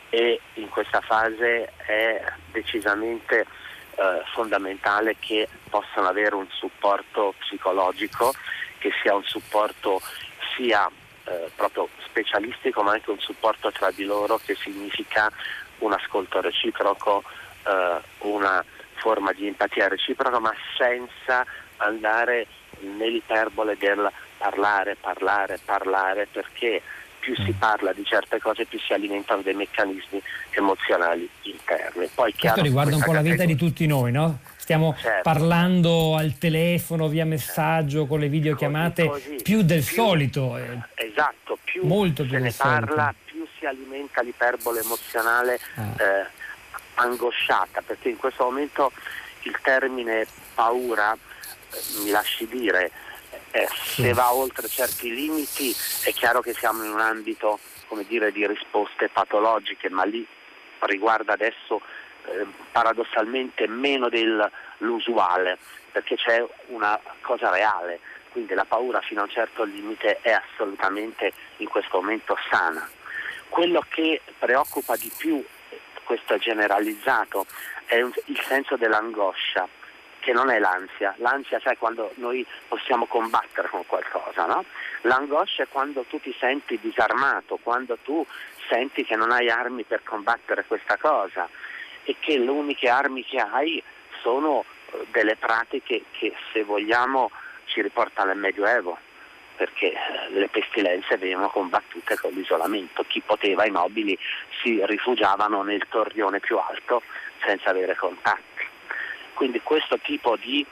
e in questa fase è decisamente eh, fondamentale che possano avere un supporto psicologico, che sia un supporto sia eh, proprio specialistico ma anche un supporto tra di loro che significa un ascolto reciproco, eh, una forma di empatia reciproca, ma senza andare nell'iperbole del parlare, parlare, parlare, perché più si mm. parla di certe cose più si alimentano dei meccanismi emozionali interni. Poi, Questo riguarda un po' la vita di tutti noi, no? Stiamo certo. parlando al telefono, via messaggio, con le videochiamate, così, così. più del più, solito. Eh. Esatto, più molto più se ne parla, più si alimenta l'iperbole emozionale ah. eh, angosciata, perché in questo momento il termine paura, eh, mi lasci dire, eh, se va oltre certi limiti è chiaro che siamo in un ambito come dire, di risposte patologiche, ma lì riguarda adesso eh, paradossalmente meno dell'usuale, perché c'è una cosa reale, quindi la paura fino a un certo limite è assolutamente in questo momento sana. Quello che preoccupa di più, questo è generalizzato, è il senso dell'angoscia, che non è l'ansia. L'ansia sai quando noi possiamo combattere con qualcosa, no? L'angoscia è quando tu ti senti disarmato, quando tu senti che non hai armi per combattere questa cosa e che le uniche armi che hai sono eh, delle pratiche che se vogliamo ci riportano al Medioevo perché eh, le pestilenze venivano combattute con l'isolamento. Chi poteva, i nobili, si rifugiavano nel torrione più alto senza avere contatti. Quindi questo tipo di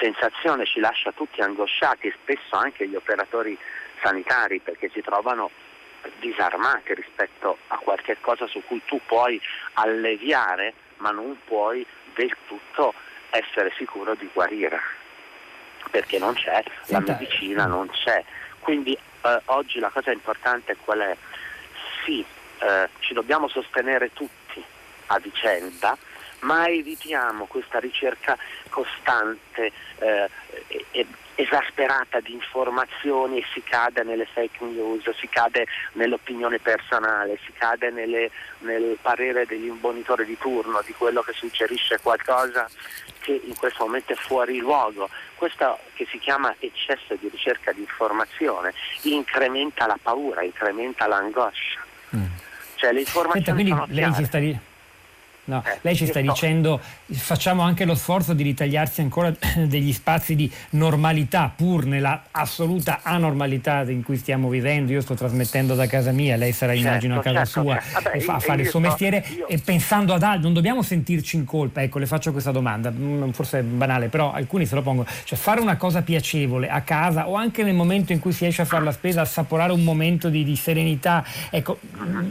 sensazione ci lascia tutti angosciati spesso anche gli operatori sanitari perché si trovano disarmati rispetto a qualche cosa su cui tu puoi alleviare ma non puoi del tutto essere sicuro di guarire perché non c'è, la medicina non c'è. Quindi eh, oggi la cosa importante è qual è? Sì, eh, ci dobbiamo sostenere tutti a vicenda, ma evitiamo questa ricerca costante eh, e, esasperata di informazioni e si cade nelle fake news, si cade nell'opinione personale, si cade nelle, nel parere degli imbonitori di turno, di quello che suggerisce qualcosa che in questo momento è fuori luogo. Questo che si chiama eccesso di ricerca di informazione incrementa la paura, incrementa l'angoscia. Mm. Cioè le informazioni Senta, quindi lei ci sta No, eh, lei ci sta dicendo facciamo anche lo sforzo di ritagliarsi ancora degli spazi di normalità pur nella assoluta anormalità in cui stiamo vivendo. Io sto trasmettendo da casa mia, lei sarà certo, immagino a casa certo, sua certo. Vabbè, a fare il suo sto, mestiere io... e pensando ad altro, non dobbiamo sentirci in colpa. Ecco, le faccio questa domanda, mm, forse è banale, però alcuni se lo pongono. Cioè fare una cosa piacevole a casa o anche nel momento in cui si esce a fare la spesa, assaporare un momento di, di serenità, ecco,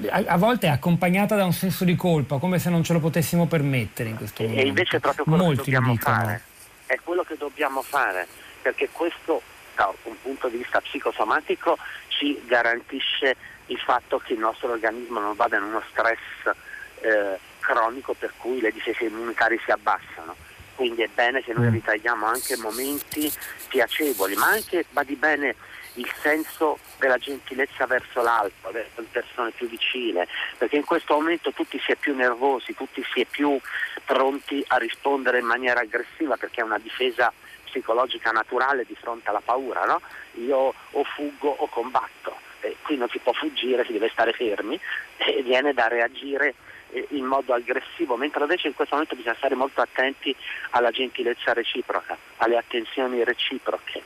a, a volte è accompagnata da un senso di colpa, come se non ce lo potessimo permettere in questo momento. E invece è proprio quello Molti che dobbiamo fare. È quello che dobbiamo fare, perché questo da un punto di vista psicosomatico ci garantisce il fatto che il nostro organismo non vada in uno stress eh, cronico per cui le difese immunitarie si abbassano. Quindi è bene che noi mm. ritagliamo anche momenti piacevoli, ma anche, va di bene, il senso della gentilezza verso l'altro, verso le persone più vicine, perché in questo momento tutti si è più nervosi, tutti si è più pronti a rispondere in maniera aggressiva perché è una difesa psicologica naturale di fronte alla paura, no? Io o fuggo o combatto, e qui non si può fuggire, si deve stare fermi e viene da reagire eh, in modo aggressivo, mentre invece in questo momento bisogna stare molto attenti alla gentilezza reciproca, alle attenzioni reciproche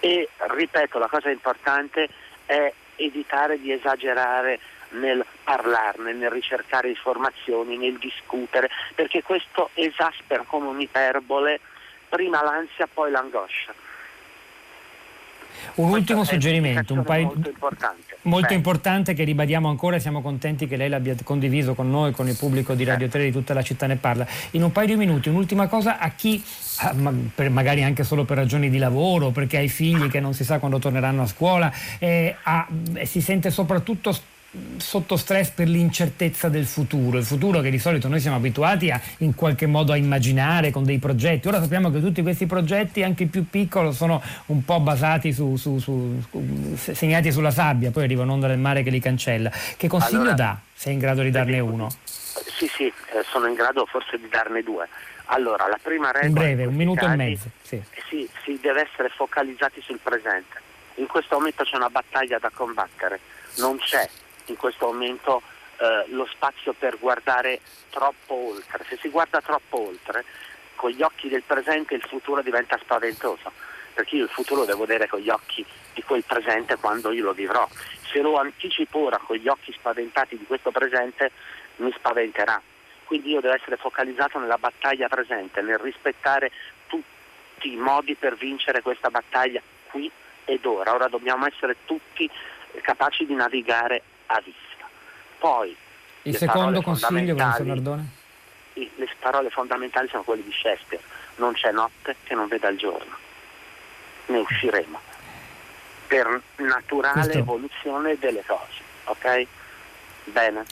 e ripeto la cosa importante è evitare di esagerare nel parlarne, nel ricercare informazioni, nel discutere, perché questo esaspera come un'iperbole prima l'ansia, poi l'angoscia. Un ultimo suggerimento, un paio... molto importante. Molto importante che ribadiamo ancora e siamo contenti che lei l'abbia condiviso con noi, con il pubblico di Radio 3 di tutta la città ne parla. In un paio di minuti, un'ultima cosa a chi, magari anche solo per ragioni di lavoro, perché ha i figli che non si sa quando torneranno a scuola, eh, ha, si sente soprattutto sotto stress per l'incertezza del futuro, il futuro che di solito noi siamo abituati a in qualche modo a immaginare con dei progetti. Ora sappiamo che tutti questi progetti, anche i più piccoli, sono un po' basati su, su, su, segnati sulla sabbia, poi arriva un'onda del mare che li cancella. Che consiglio allora, dà? Se è in grado di darne uno? Sì, sì, eh, sono in grado forse di darne due. Allora, la prima regola... In breve, un minuto casi, e mezzo. Sì. Eh, sì, si deve essere focalizzati sul presente. In questo momento c'è una battaglia da combattere, non c'è in questo momento eh, lo spazio per guardare troppo oltre. Se si guarda troppo oltre, con gli occhi del presente il futuro diventa spaventoso, perché io il futuro devo vedere con gli occhi di quel presente quando io lo vivrò. Se lo anticipo ora con gli occhi spaventati di questo presente, mi spaventerà. Quindi io devo essere focalizzato nella battaglia presente, nel rispettare tutti i modi per vincere questa battaglia qui ed ora. Ora dobbiamo essere tutti capaci di navigare a vista. Poi il secondo consiglio, professor Nardone? Le parole fondamentali sono quelle di Shakespeare, non c'è notte che non veda il giorno, ne usciremo per naturale Questo... evoluzione delle cose, ok? Bene.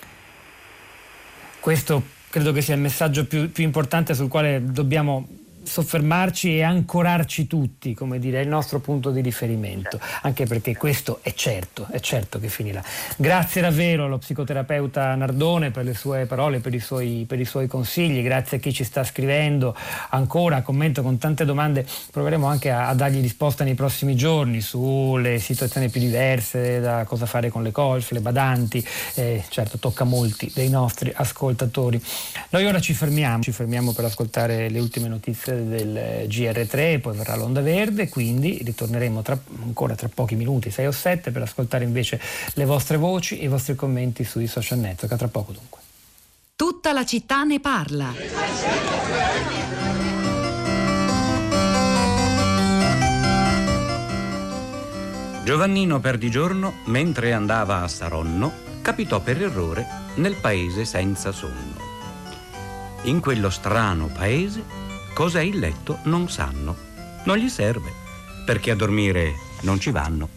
Questo credo che sia il messaggio più, più importante sul quale dobbiamo soffermarci e ancorarci tutti, come dire, è il nostro punto di riferimento, anche perché questo è certo, è certo che finirà. Grazie davvero allo psicoterapeuta Nardone per le sue parole, per i suoi, per i suoi consigli, grazie a chi ci sta scrivendo ancora, commento con tante domande, proveremo anche a, a dargli risposta nei prossimi giorni sulle situazioni più diverse, da cosa fare con le colf, le badanti, eh, certo tocca molti dei nostri ascoltatori. Noi ora ci fermiamo, ci fermiamo per ascoltare le ultime notizie del GR3 poi verrà l'onda verde, quindi ritorneremo tra, ancora tra pochi minuti, 6 o 7, per ascoltare invece le vostre voci e i vostri commenti sui social network. A tra poco dunque. Tutta la città ne parla. Giovannino Perdigiorno, mentre andava a Saronno, capitò per errore nel paese senza sonno. In quello strano paese Cosa è il letto non sanno. Non gli serve, perché a dormire non ci vanno.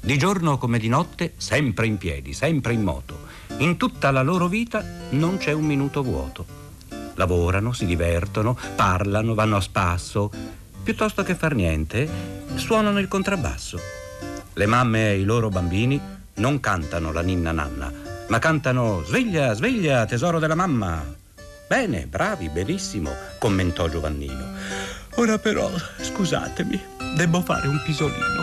Di giorno come di notte, sempre in piedi, sempre in moto. In tutta la loro vita non c'è un minuto vuoto. Lavorano, si divertono, parlano, vanno a spasso. Piuttosto che far niente, suonano il contrabbasso. Le mamme e i loro bambini non cantano la ninna nanna, ma cantano Sveglia, sveglia, tesoro della mamma. Bene, bravi, benissimo, commentò Giovannino. Ora però, scusatemi, devo fare un pisolino.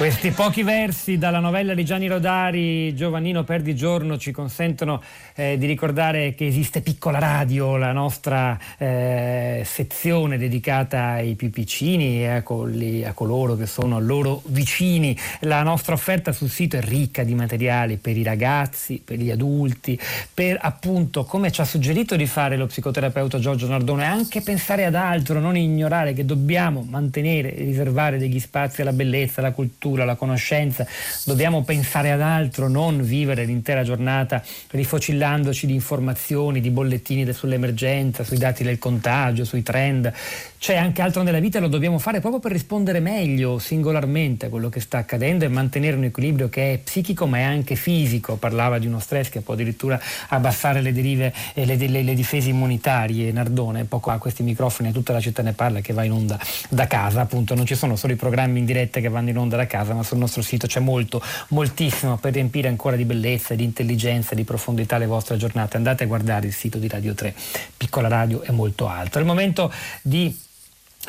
Questi pochi versi dalla novella di Gianni Rodari, Giovannino Perdi Giorno, ci consentono eh, di ricordare che esiste Piccola Radio, la nostra eh, sezione dedicata ai più piccini e a, colli, a, coloro che sono loro vicini. La nostra offerta sul sito è ricca di materiali per i ragazzi, per gli adulti, per appunto, come ci ha suggerito di fare lo psicoterapeuta Giorgio Nardone, anche pensare ad altro, non ignorare che dobbiamo mantenere e riservare degli spazi alla bellezza, alla cultura cultura, la conoscenza, dobbiamo pensare ad altro, non vivere l'intera giornata rifocillandoci di informazioni, di bollettini sull'emergenza, sui dati del contagio, sui trend. C'è anche altro nella vita e lo dobbiamo fare proprio per rispondere meglio, singolarmente a quello che sta accadendo e mantenere un equilibrio che è psichico ma è anche fisico. Parlava di uno stress che può addirittura abbassare le derive e le, le, le difese immunitarie. Nardone, poco a questi microfoni, tutta la città ne parla che va in onda da casa, appunto non ci sono solo i programmi in diretta che vanno in onda da casa, ma sul nostro sito c'è molto, moltissimo per riempire ancora di bellezza, di intelligenza, di profondità le vostre giornate. Andate a guardare il sito di Radio 3, piccola radio e molto altro. È il momento di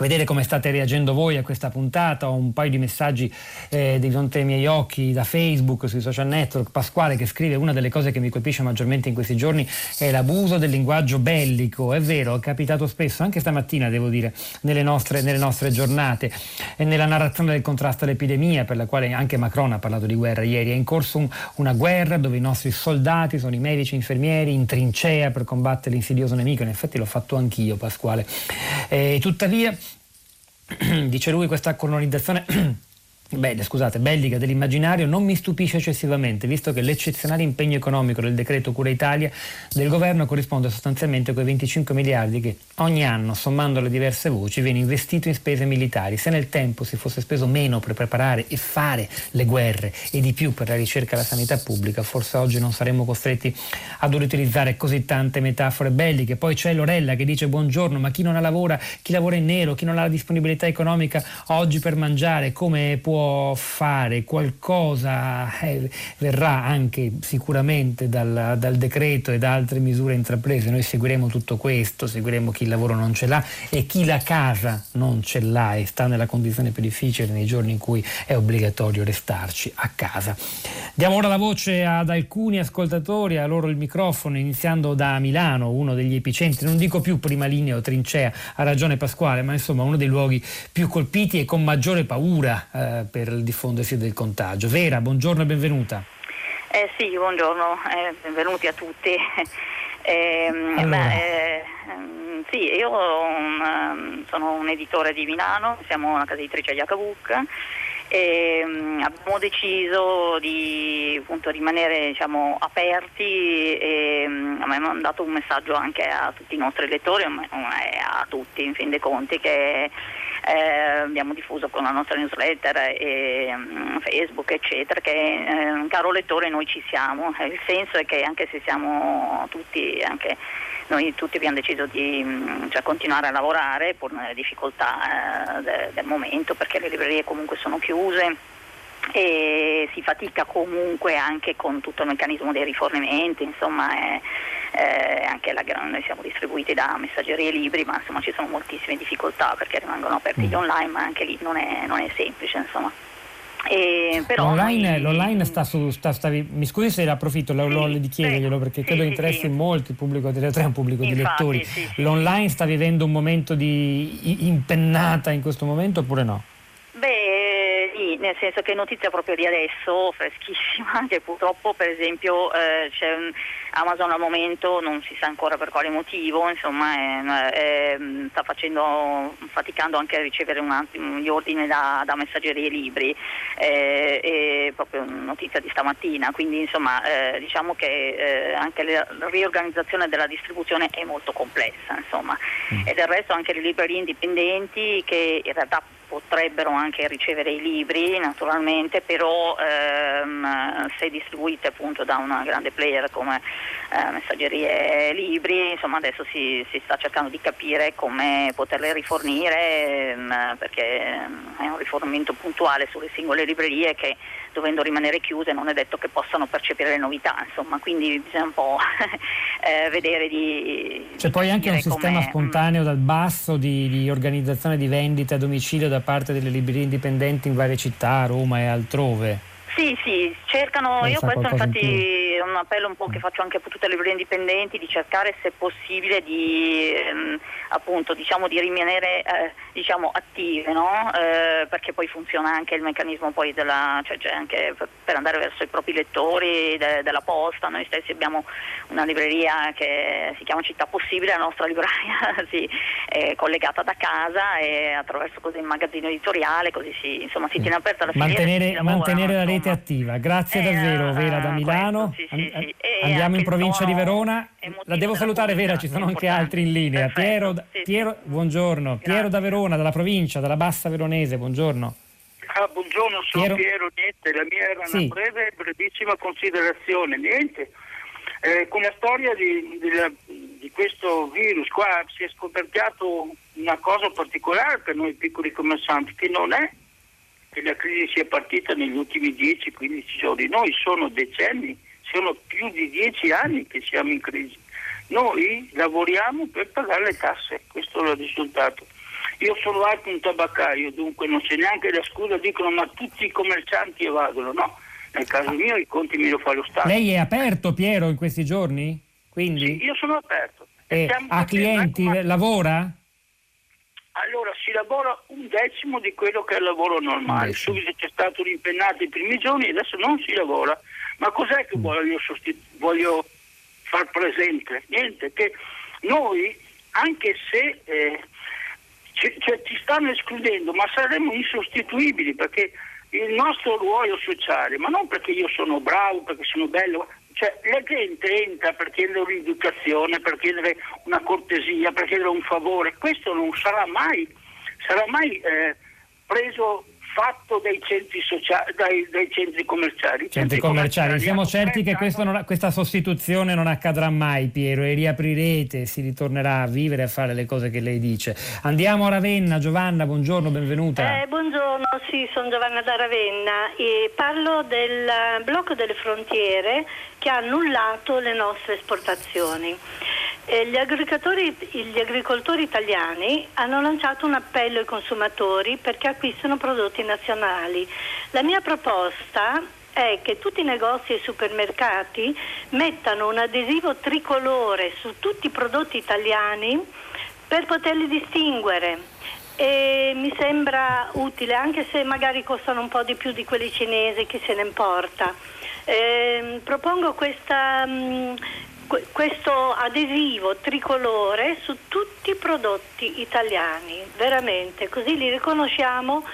vedere come state reagendo voi a questa puntata. Ho un paio di messaggi eh, di fronte ai miei occhi da Facebook, sui social network. Pasquale che scrive una delle cose che mi colpisce maggiormente in questi giorni è l'abuso del linguaggio bellico. È vero, è capitato spesso, anche stamattina devo dire, nelle nostre, nelle nostre giornate e nella narrazione del contrasto all'epidemia, per la quale anche Macron ha parlato di guerra ieri. È in corso un, una guerra dove i nostri soldati sono i medici, infermieri in trincea per combattere l'insidioso nemico. In effetti l'ho fatto anch'io, Pasquale. Eh, tuttavia dice lui, questa colonizzazione Beh, scusate, bellica dell'immaginario non mi stupisce eccessivamente, visto che l'eccezionale impegno economico del decreto Cura Italia del governo corrisponde sostanzialmente a quei 25 miliardi che ogni anno, sommando le diverse voci, viene investito in spese militari. Se nel tempo si fosse speso meno per preparare e fare le guerre e di più per la ricerca e la sanità pubblica, forse oggi non saremmo costretti ad utilizzare così tante metafore belliche. Poi c'è Lorella che dice buongiorno, ma chi non ha lavora, chi lavora in nero, chi non ha la disponibilità economica oggi per mangiare, come può fare qualcosa eh, verrà anche sicuramente dal, dal, decreto e da altre misure intraprese. Noi seguiremo tutto questo, seguiremo chi il lavoro non ce l'ha e chi la casa non ce l'ha e sta nella condizione più difficile nei giorni in cui è obbligatorio restarci a casa. Diamo ora la voce ad alcuni ascoltatori, a loro il microfono, iniziando da Milano, uno degli epicentri, non dico più prima linea o trincea, ha ragione Pasquale, ma insomma uno dei luoghi più colpiti e con maggiore paura eh, per il diffondersi del contagio. Vera, buongiorno e benvenuta. Eh sì, buongiorno, eh, benvenuti a tutti. Eh, allora. ma, eh, sì, io um, sono un editore di Milano, siamo una casa editrice Iacabuc e um, abbiamo deciso di appunto, rimanere diciamo, aperti e um, abbiamo mandato un messaggio anche a tutti i nostri lettori a tutti in fin dei conti che eh, abbiamo diffuso con la nostra newsletter e um, Facebook eccetera che eh, caro lettore noi ci siamo, il senso è che anche se siamo tutti anche noi tutti abbiamo deciso di mm, cioè, continuare a lavorare pur nelle difficoltà eh, de, del momento perché le librerie comunque sono chiuse e si fatica comunque anche con tutto il meccanismo dei rifornimenti, insomma è, eh, anche la, noi siamo distribuiti da messaggerie libri, ma insomma ci sono moltissime difficoltà perché rimangono aperti gli mm. online, ma anche lì non è, non è semplice. Insomma. E, l'online, noi... l'online sta su, sta, stavi, mi scusi se approfitto sì, lo, di chiederglielo perché sì, credo sì, interessi sì. molto il pubblico delle tre, un pubblico Infatti, di lettori. L'online sta vivendo un momento di impennata in questo momento oppure no? Nel senso che è notizia proprio di adesso, freschissima, che purtroppo per esempio eh, c'è un, Amazon al momento non si sa ancora per quale motivo, insomma è, è, sta facendo, faticando anche a ricevere un gli ordini da, da messaggerie libri, eh, è proprio notizia di stamattina, quindi insomma eh, diciamo che eh, anche la riorganizzazione della distribuzione è molto complessa insomma. Mm. e del resto anche le librerie indipendenti che in realtà potrebbero anche ricevere i libri naturalmente, però ehm, se distribuite appunto da una grande player come eh, Messaggerie Libri, insomma adesso si, si, sta cercando di capire come poterle rifornire ehm, perché ehm, è un rifornimento puntuale sulle singole librerie che dovendo rimanere chiuse non è detto che possano percepire le novità, insomma, quindi bisogna un po' eh, vedere di... C'è poi anche un sistema mm. spontaneo dal basso di, di, organizzazione di vendite a domicilio da parte delle librerie indipendenti in varie città, Roma e altrove. Sì, sì, cercano, io questo infatti è un appello un po' che faccio anche a tutte le librerie indipendenti di cercare se possibile di, ehm, appunto, diciamo, di rimanere eh, diciamo, attive, no? eh, perché poi funziona anche il meccanismo poi della, cioè, cioè anche per andare verso i propri lettori de, della posta, noi stessi abbiamo una libreria che si chiama Città Possibile, la nostra libreria sì, è collegata da casa e attraverso così il magazzino editoriale, così si, insomma, si tiene aperta la filiera. Mantenere, mantenere la rete attiva, grazie eh, davvero Vera da Milano, questo, sì, sì, andiamo in provincia di Verona, la devo salutare Vera, ci sono anche altri in linea, Piero, Piero buongiorno, Piero da Verona, dalla provincia, dalla Bassa Veronese, buongiorno. Ah, buongiorno, sono Piero, Piero niente, la mia era una breve, brevissima considerazione, niente. Eh, con la storia di, di, di, questo virus qua si è scoperchiato una cosa particolare per noi piccoli commercianti, che non è che la crisi sia partita negli ultimi 10-15 giorni, noi sono decenni, sono più di 10 anni che siamo in crisi. Noi lavoriamo per pagare le tasse, questo è il risultato. Io sono anche un tabaccaio, dunque non c'è neanche la scusa, dicono ma tutti i commercianti evadono, no. Nel caso mio i conti me lo fa lo Stato. Lei è aperto Piero in questi giorni? Quindi? Sì, io sono aperto. E ha clienti, lavora? Allora si lavora un decimo di quello che è il lavoro normale. Subito c'è stato un'impennata i primi giorni e adesso non si lavora. Ma cos'è che mm. voglio, sostitu- voglio far presente? Niente, che noi, anche se eh, ci, cioè, ci stanno escludendo, ma saremo insostituibili perché il nostro ruolo sociale, ma non perché io sono bravo, perché sono bello, cioè la gente entra per chiedere un'educazione, per chiedere una cortesia, per chiedere un favore, questo non sarà mai, sarà mai eh, preso fatto dai centri, sociali, dai, dai centri commerciali. Centri, centri commerciali. Siamo certi che non, questa sostituzione non accadrà mai, Piero, e riaprirete, si ritornerà a vivere e a fare le cose che lei dice. Andiamo a Ravenna, Giovanna, buongiorno, benvenuta. Eh, buongiorno, sì, sono Giovanna da Ravenna e parlo del blocco delle frontiere che ha annullato le nostre esportazioni. Eh, gli, gli agricoltori italiani hanno lanciato un appello ai consumatori perché acquistano prodotti nazionali. La mia proposta è che tutti i negozi e supermercati mettano un adesivo tricolore su tutti i prodotti italiani per poterli distinguere. E mi sembra utile, anche se magari costano un po' di più di quelli cinesi, chi se ne importa. Eh, propongo questa, mm, questo adesivo tricolore su tutti i prodotti italiani, veramente, così li riconosciamo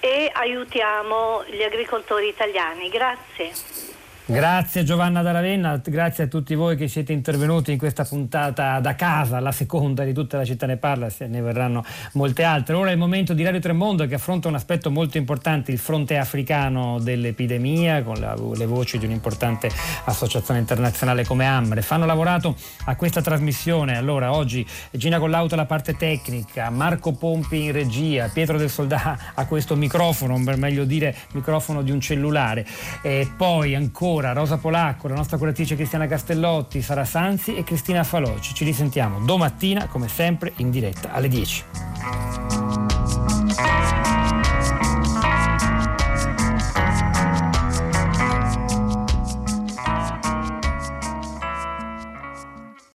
e aiutiamo gli agricoltori italiani. Grazie. Grazie Giovanna da Ravenna, grazie a tutti voi che siete intervenuti in questa puntata da casa, la seconda di tutta la città ne parla, se ne verranno molte altre. Ora è il momento di Radio Tremondo che affronta un aspetto molto importante, il fronte africano dell'epidemia, con la, le voci di un'importante associazione internazionale come AMRE. Hanno lavorato a questa trasmissione, allora oggi Gina Collauto alla parte tecnica, Marco Pompi in regia, Pietro del Soldà a questo microfono, per meglio dire microfono di un cellulare, e poi ancora Ora Rosa Polacco, la nostra curatrice Cristiana Castellotti, Sara Sanzi e Cristina Faloci. Ci risentiamo domattina, come sempre, in diretta alle 10.